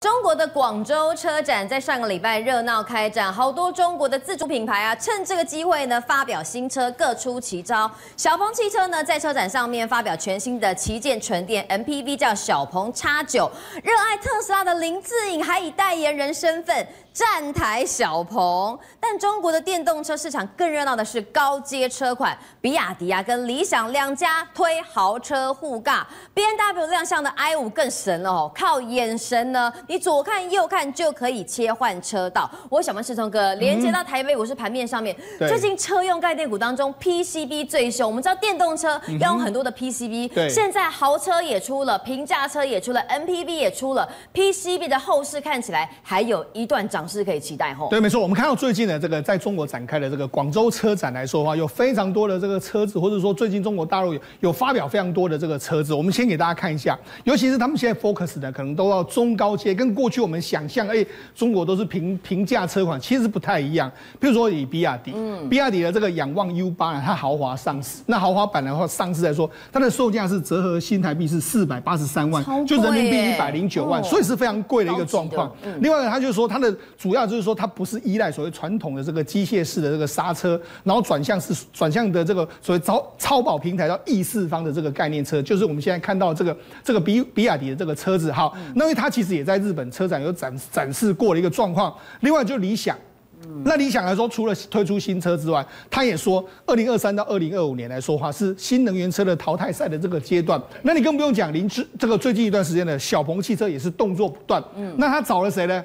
中国的广州车展在上个礼拜热闹开展，好多中国的自主品牌啊，趁这个机会呢发表新车，各出奇招。小鹏汽车呢在车展上面发表全新的旗舰纯电 MPV，叫小鹏 X9。热爱特斯拉的林志颖还以代言人身份站台小鹏。但中国的电动车市场更热闹的是高阶车款，比亚迪啊跟理想两家推豪车互尬，BMW 亮相的 i 五更神了哦，靠眼神呢。你左看右看就可以切换车道。我想问世聪哥连接到台北股市盘面上面，嗯、最近车用概念股当中 PCB 最凶。我们知道电动车要用很多的 PCB，、嗯、现在豪车也出了，平价车也出了，N P V 也出了，PCB 的后市看起来还有一段涨势可以期待。吼，对，没错。我们看到最近的这个在中国展开的这个广州车展来说的话，有非常多的这个车子，或者说最近中国大陆有有发表非常多的这个车子。我们先给大家看一下，尤其是他们现在 focus 的可能都要中高阶。跟过去我们想象，哎，中国都是平平价车款，其实不太一样。譬如说以比亚迪，嗯，比亚迪的这个仰望 U 八呢，它豪华上市，那豪华版的话上市来说，它的售价是折合新台币是四百八十三万，就人民币一百零九万，所以是非常贵的一个状况。另外呢，他就说它的主要就是说它不是依赖所谓传统的这个机械式的这个刹车，然后转向是转向的这个所谓超超跑平台到 E 四方的这个概念车，就是我们现在看到这个这个比比亚迪的这个车子。哈，那因为它其实也在日。日本车展有展展示过的一个状况，另外就理想，那理想来说，除了推出新车之外，他也说，二零二三到二零二五年来说话是新能源车的淘汰赛的这个阶段。那你更不用讲，林志这个最近一段时间的小鹏汽车也是动作不断。嗯，那他找了谁呢？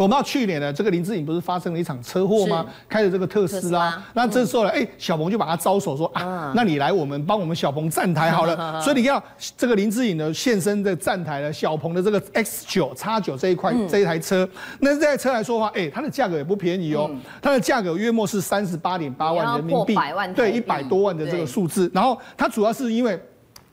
我们知道去年呢，这个林志颖不是发生了一场车祸吗？开着这个特斯拉，那这时候呢，哎，小鹏就把他招手说啊，那你来我们帮我们小鹏站台好了。所以你看这个林志颖呢现身的站台呢，小鹏的这个 X 九叉九这一块这一台车，那这台车来说的话，哎，它的价格也不便宜哦，它的价格约莫是三十八点八万人民币，对，一百多万的这个数字。然后它主要是因为。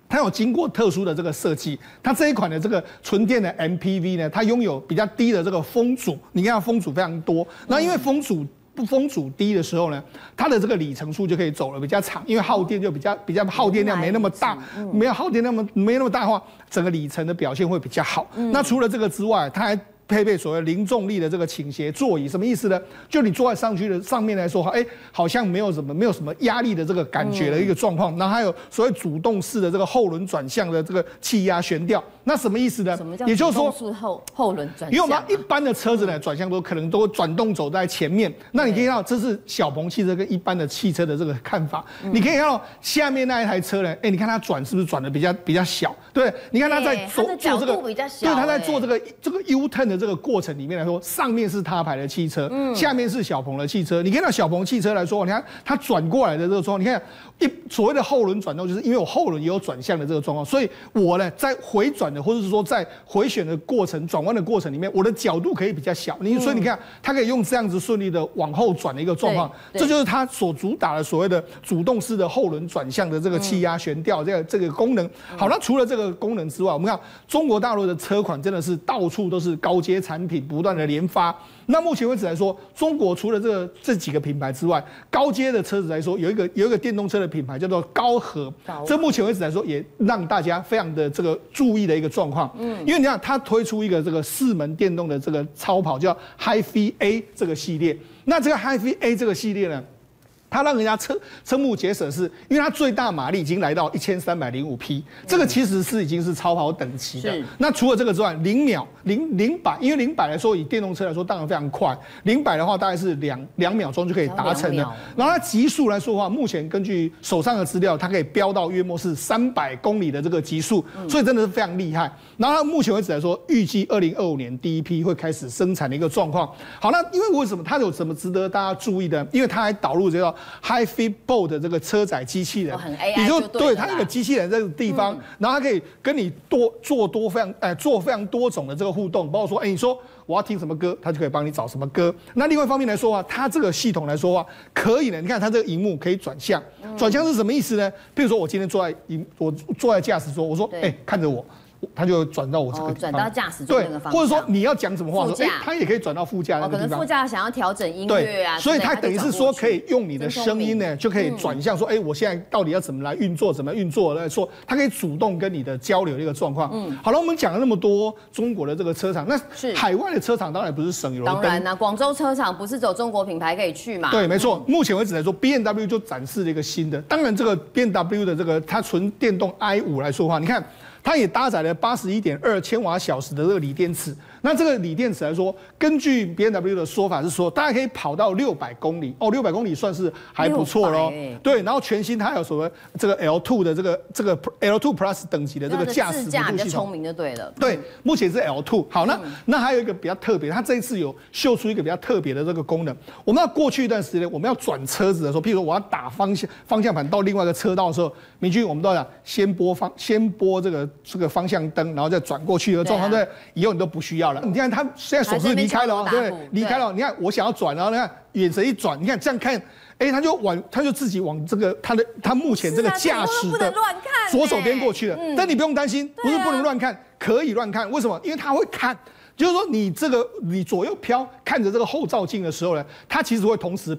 它有经过特殊的这个设计，它这一款的这个纯电的 MPV 呢，它拥有比较低的这个风阻，你看它风阻非常多。那因为风阻不风阻低的时候呢，它的这个里程数就可以走了比较长，因为耗电就比较比较耗电量没那么大，没有耗电那么没那么大的话，整个里程的表现会比较好。那除了这个之外，它还。配备所谓零重力的这个倾斜座椅，什么意思呢？就你坐在上去的上面来说，哎，好像没有什么没有什么压力的这个感觉的一个状况。然后还有所谓主动式的这个后轮转向的这个气压悬吊，那什么意思呢？也就是说后后轮转向。因为我们一般的车子呢，转向都可能都转动走在前面。那你可以看到，这是小鹏汽车跟一般的汽车的这个看法。你可以看到下面那一台车呢，哎，你看它转是不是转的比较比较小？对，你看它在做做这个，对，它在做这个这个 U turn 的。这个过程里面来说，上面是他牌的汽车，嗯，下面是小鹏的汽车。你看到小鹏汽车来说，你看它转过来的这个状况，你看一所谓的后轮转动，就是因为我后轮也有转向的这个状况，所以我呢在回转的或者是说在回旋的过程、转弯的过程里面，我的角度可以比较小。你所以你看，它可以用这样子顺利的往后转的一个状况，这就是它所主打的所谓的主动式的后轮转向的这个气压悬吊这个这个功能。好，那除了这个功能之外，我们看中国大陆的车款真的是到处都是高阶产品不断的研发。那目前为止来说，中国除了这个这几个品牌之外，高阶的车子来说，有一个有一个电动车的品牌叫做高和。这目前为止来说，也让大家非常的这个注意的一个状况。嗯，因为你看，它推出一个这个四门电动的这个超跑，叫 HiPhi A 这个系列。那这个 HiPhi A 这个系列呢？它让人家瞠瞠目结舌，是因为它最大马力已经来到一千三百零五匹，这个其实是已经是超跑等级的。那除了这个之外，零秒零零百，因为零百来说，以电动车来说当然非常快，零百的话大概是两两秒钟就可以达成的。然后它极速来说的话，目前根据手上的资料，它可以飙到约莫是三百公里的这个极速，所以真的是非常厉害。然后它目前为止来说，预计二零二五年第一批会开始生产的一个状况。好，那因为为什么它有什么值得大家注意的？因为它还导入这个。HiFi Bot 的这个车载机器人，你就对它那个机器人这个地方，然后它可以跟你多做多非常哎做非常多种的这个互动，包括说哎你说我要听什么歌，它就可以帮你找什么歌。那另外一方面来说啊，它这个系统来说话可以呢，你看它这个荧幕可以转向，转向是什么意思呢？比如说我今天坐在荧我坐在驾驶座，我说哎看着我。他就转到我这个转到驾驶座那个方向，或者说你要讲什么话，说哎，他也可以转到副驾那个地方。可能副驾想要调整音乐啊，所以他等于是说可以用你的声音呢，就可以转向说，哎，我现在到底要怎么来运作，怎么运作来说，他可以主动跟你的交流的一个状况。嗯，好了，我们讲了那么多中国的这个车厂，那是海外的车厂当然不是省油。当然啦，广州车厂不是走中国品牌可以去嘛？对，没错。目前为止来说，B N W 就展示了一个新的。当然，这个 B N W 的这个它纯电动 i 五来说的话，你看。它也搭载了八十一点二千瓦小时的热锂电池。那这个锂电池来说，根据 BMW 的说法是说，大概可以跑到六百公里哦，六百公里算是还不错喽。欸、对，然后全新它有什么这个 L two 的这个这个 L two Plus 等级的这个驾驶辅助系统，比较聪明就对了。对，目前是 L two。好，那、嗯、那还有一个比较特别，它这一次有秀出一个比较特别的这个功能。我们要过去一段时间，我们要转车子的时候，譬如说我要打方向方向盘到另外一个车道的时候，明君我们都要先拨方先拨这个这个方向灯，然后再转过去的状况，对，以后你都不需要了。你看他。现在手是离开了，对，离开了。你看，我想要转，然后你看眼神一转，你看这样看，哎，他就往，他就自己往这个他的他目前这个驾驶的左手边过去了。但你不用担心，不是不能乱看，可以乱看。为什么？因为他会看，就是说你这个你左右飘看着这个后照镜的时候呢，他其实会同时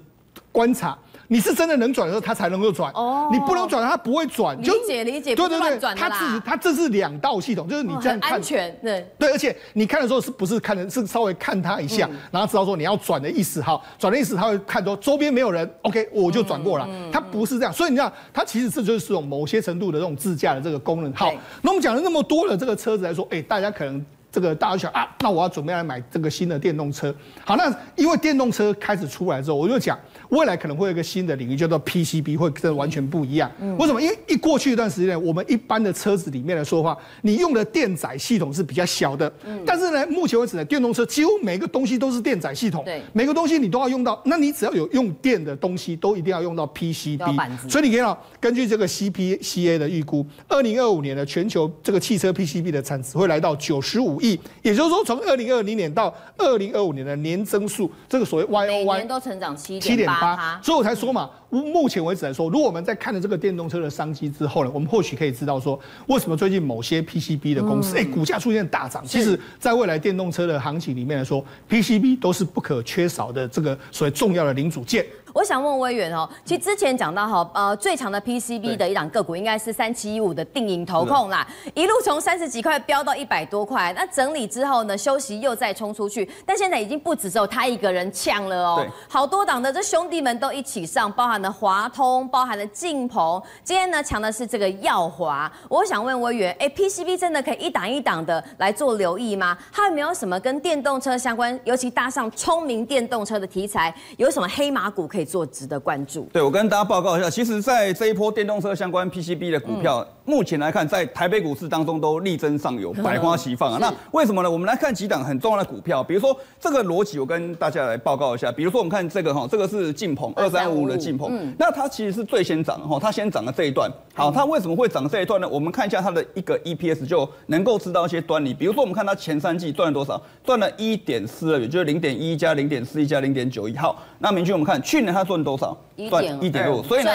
观察。你是真的能转的时候，它才能够转。哦，你不能转，它不会转。理解理解，对对对，它自己它这是两道系统，就是你这样看。安全，对。对，而且你看的时候是不是看的是稍微看它一下，然后知道说你要转的意思，哈，转的意思，它会看说周边没有人，OK，我就转过了。它不是这样，所以你看，它其实这就是这种某些程度的这种自驾的这个功能。好，那我们讲了那么多的这个车子来说，哎，大家可能。这个大家想啊，那我要准备来买这个新的电动车。好，那因为电动车开始出来之后，我就讲未来可能会有一个新的领域叫做 PCB，会跟完全不一样。嗯、为什么？因为一过去一段时间，我们一般的车子里面来说的话，你用的电载系统是比较小的。嗯、但是呢，目前为止呢，电动车几乎每个东西都是电载系统。对。每个东西你都要用到，那你只要有用电的东西，都一定要用到 PCB。所以你看到，根据这个 CPCA 的预估，二零二五年的全球这个汽车 PCB 的产值会来到九十五亿，也就是说，从二零二零年到二零二五年的年增速，这个所谓 Y O Y 年都成长七点八，所以我才说嘛，目前为止来说，如果我们在看了这个电动车的商机之后呢，我们或许可以知道说，为什么最近某些 P C B 的公司，哎、嗯，股价出现大涨。其实，在未来电动车的行情里面来说，P C B 都是不可缺少的这个所谓重要的零组件。我想问威远哦，其实之前讲到哈，呃，最强的 PCB 的一档个股应该是三七一五的定颖投控啦，一路从三十几块飙到一百多块，那整理之后呢，休息又再冲出去，但现在已经不止只有他一个人呛了哦，好多档的这兄弟们都一起上，包含了华通，包含了晋鹏，今天呢强的是这个耀华。我想问威远，哎，PCB 真的可以一档一档的来做留意吗？还有没有什么跟电动车相关，尤其搭上聪明电动车的题材，有什么黑马股可以做值得关注。对，我跟大家报告一下，其实，在这一波电动车相关 PCB 的股票，嗯、目前来看，在台北股市当中都力争上游，百花齐放啊。那为什么呢？我们来看几档很重要的股票，比如说这个逻辑，我跟大家来报告一下。比如说，我们看这个哈，这个是劲鹏二三五五的劲鹏，嗯、那它其实是最先涨哈，它先涨了这一段。好，它为什么会涨这一段呢？我们看一下它的一个 EPS 就能够知道一些端倪。比如说，我们看它前三季赚了多少？赚了一点四二，也就是零点一加零点四一加零点九一。好，那明君，我们看去年它赚多少？赚一点六，所以呢，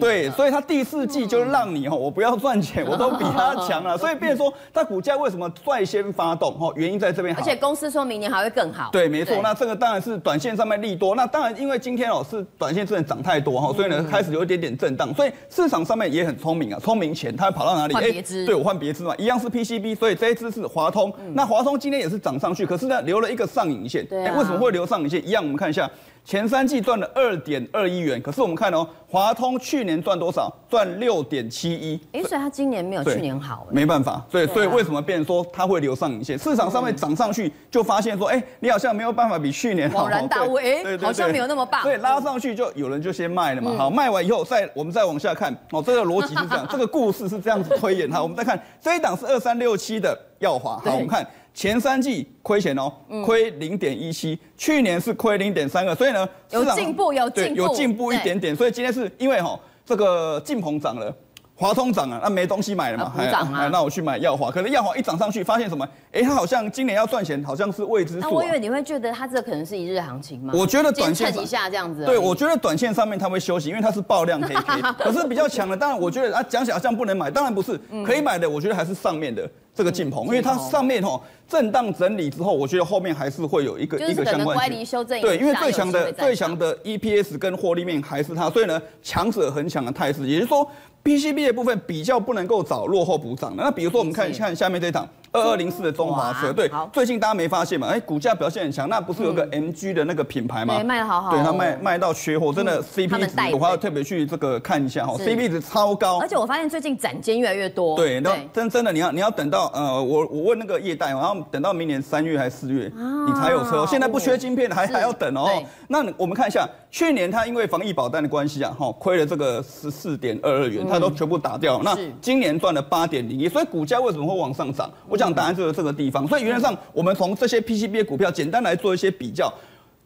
对，所以他第四季就让你哈，我不要赚钱，我都比他强了。所以变成说，他股价为什么率先发动？哈，原因在这边。而且公司说明年还会更好。对，没错。那这个当然是短线上面利多。那当然，因为今天哦是短线真的涨太多哈，所以呢开始有一点点震荡。所以市场上面也很聪明啊，聪明钱它会跑到哪里？换别支。对，我换别支嘛，一样是 PCB，所以这一支是华通。那华通今天也是涨上去，可是呢留了一个上影线。对。为什么会留上影线？一样，我们看一下。前三季赚了二点二亿元，可是我们看哦，华通去年赚多少？赚六点七一。哎，所以它今年没有去年好。没办法，所以所以为什么变成说它会留上影线？市场上面涨上去，就发现说，哎，你好像没有办法比去年好。恍然大悟，哎，好像没有那么棒。所以拉上去就有人就先卖了嘛。好，卖完以后再我们再往下看，哦，这个逻辑是这样，这个故事是这样子推演。哈，我们再看这一档是二三六七的耀华。好，我们看。前三季亏钱哦，亏零点一七，去年是亏零点三二，所以呢，有进步，有进步，有进步一点点。所以今天是因为哈，这个进鹏涨了，华通涨了，那没东西买了嘛？补涨啊！那我去买耀华，可能耀华一涨上去，发现什么？哎，它好像今年要赚钱，好像是未知数。那我以为你会觉得它这可能是一日行情吗？我觉得短线一下这样子。对，我觉得短线上面它会休息，因为它是爆量黑 K。可是比较强的，当然我觉得啊，讲起来好像不能买，当然不是，可以买的，我觉得还是上面的这个进鹏，因为它上面哦震荡整理之后，我觉得后面还是会有一个一个相关乖离修正。对，因为最强的最强的 EPS 跟获利面还是它，所以呢，强者恒强的态势，也就是说。PCB 的部分比较不能够找落后补涨的，那比如说我们看看下面这一档。二二零四的中华车，对，最近大家没发现嘛？哎，股价表现很强，那不是有个 MG 的那个品牌吗？对，卖的好好。对，它卖卖到缺货，真的 CP 值，我还要特别去这个看一下哈，CP 值超高。而且我发现最近展间越来越多。对，那真真的你要你要等到呃，我我问那个业代，然后等到明年三月还是四月，你才有车。现在不缺晶片还还要等哦。那我们看一下，去年它因为防疫保单的关系啊，哈，亏了这个十四点二二元，它都全部打掉。那今年赚了八点零一，所以股价为什么会往上涨？我想答案就是这个地。方，所以原则上，我们从这些 PCB 的股票简单来做一些比较，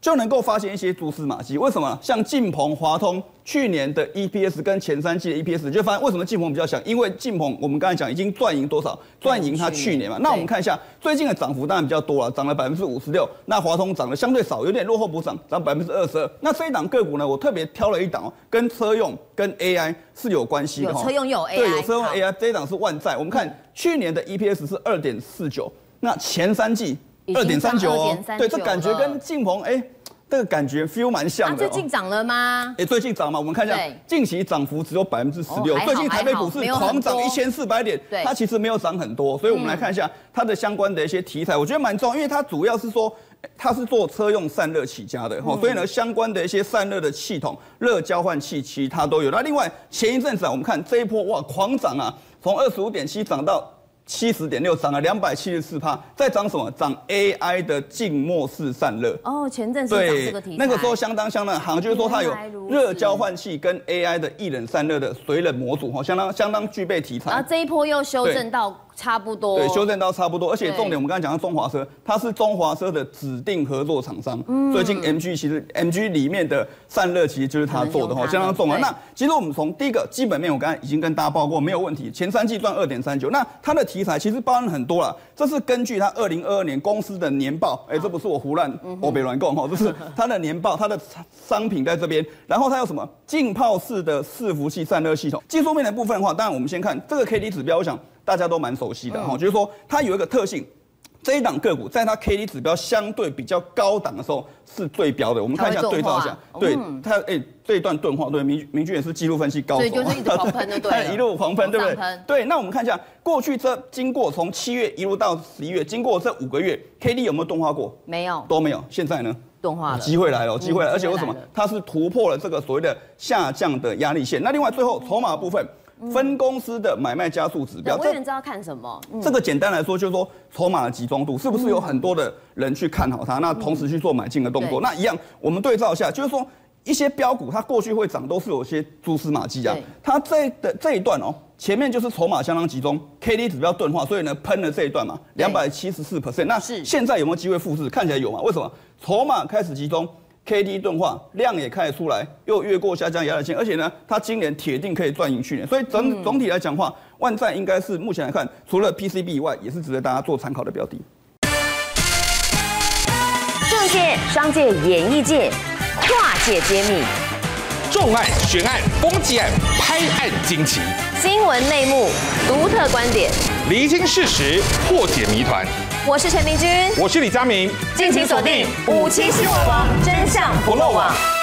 就能够发现一些蛛丝马迹。为什么？像晋鹏、华通去年的 EPS 跟前三季的 EPS，就发现为什么晋鹏比较强？因为晋鹏我们刚才讲已经赚赢多少？赚赢它去年嘛。那我们看一下最近的涨幅，当然比较多了，涨了百分之五十六。那华通涨得相对少，有点落后补涨，涨百分之二十二。那这一档个股呢，我特别挑了一档，跟车用跟 AI 是有关系的。有车用有 AI，对，有车用 AI。这一档是万载，我们看去年的 EPS 是二点四九。那前三季二点三九哦，对，这感觉跟晋鹏哎，这个感觉 feel 蛮像的。最近涨了吗？哎，最近涨吗？我们看一下，近期涨幅只有百分之十六。最近台北股市狂涨一千四百点，它其实没有涨很多。所以我们来看一下它的相关的一些题材，我觉得蛮重要，因为它主要是说它是做车用散热起家的哈，所以呢，相关的一些散热的系统、热交换器其他都有。那另外前一阵子啊，我们看这一波哇狂涨啊，从二十五点七涨到。七十点六涨了两百七十四帕，在涨什么？涨 AI 的静默式散热。哦，前阵子涨这个题材，那个时候相当相当行，就是说它有热交换器跟 AI 的液冷散热的水冷模组，哈，相当相当具备题材。然后这一波又修正到。差不多，对，修正到差不多，而且重点，我们刚才讲到中华车，它是中华车的指定合作厂商。嗯，最近 MG 其实 MG 里面的散热其实就是它做的哈，相当重啊。那其实我们从第一个基本面，我刚才已经跟大家报过，没有问题。前三季赚二点三九，那它的题材其实包含很多了。这是根据它二零二二年公司的年报，哎，这不是我胡乱我别乱讲哈，这是它的年报，它的商品在这边。然后它有什么浸泡式的伺服器散热系统？技术面的部分的话，当然我们先看这个 K D 指标，我想。大家都蛮熟悉的哈，就是说它有一个特性，这一档个股在它 K D 指标相对比较高档的时候是最标的。我们看一下对照一下，对它哎这一段钝化，对明明君也是技术分析高手，对，就是一直狂喷的，对，一路狂喷，对不对？对，那我们看一下过去这经过从七月一路到十一月，经过这五个月 K D 有没有钝化过？没有，都没有。现在呢？钝化了，机会来了，机会来了，而且为什么？它是突破了这个所谓的下降的压力线。那另外最后筹码部分。分公司的买卖加速指标，我也知道看什么。这个简单来说，就是说筹码的集中度是不是有很多的人去看好它，那同时去做买进的动作。那一样，我们对照一下，就是说一些标股它过去会涨，都是有些蛛丝马迹啊。它这的这一段哦，前面就是筹码相当集中，K D 指标钝化，所以呢喷了这一段嘛，两百七十四 percent。那现在有没有机会复制？看起来有嘛？为什么？筹码开始集中。K D 钝化，量也开得出来，又越过下降压力线，而且呢，它今年铁定可以赚赢去年，所以整总体来讲话，万载应该是目前来看，除了 P C B 以外，也是值得大家做参考的标的。政界、商界、演艺界，跨界揭秘，重案、悬案、攻击案、拍案惊奇，新闻内幕，独特观点，厘清事实，破解谜团。我是陈明君，我是李佳明，敬请锁定五七新闻网，真相不漏网。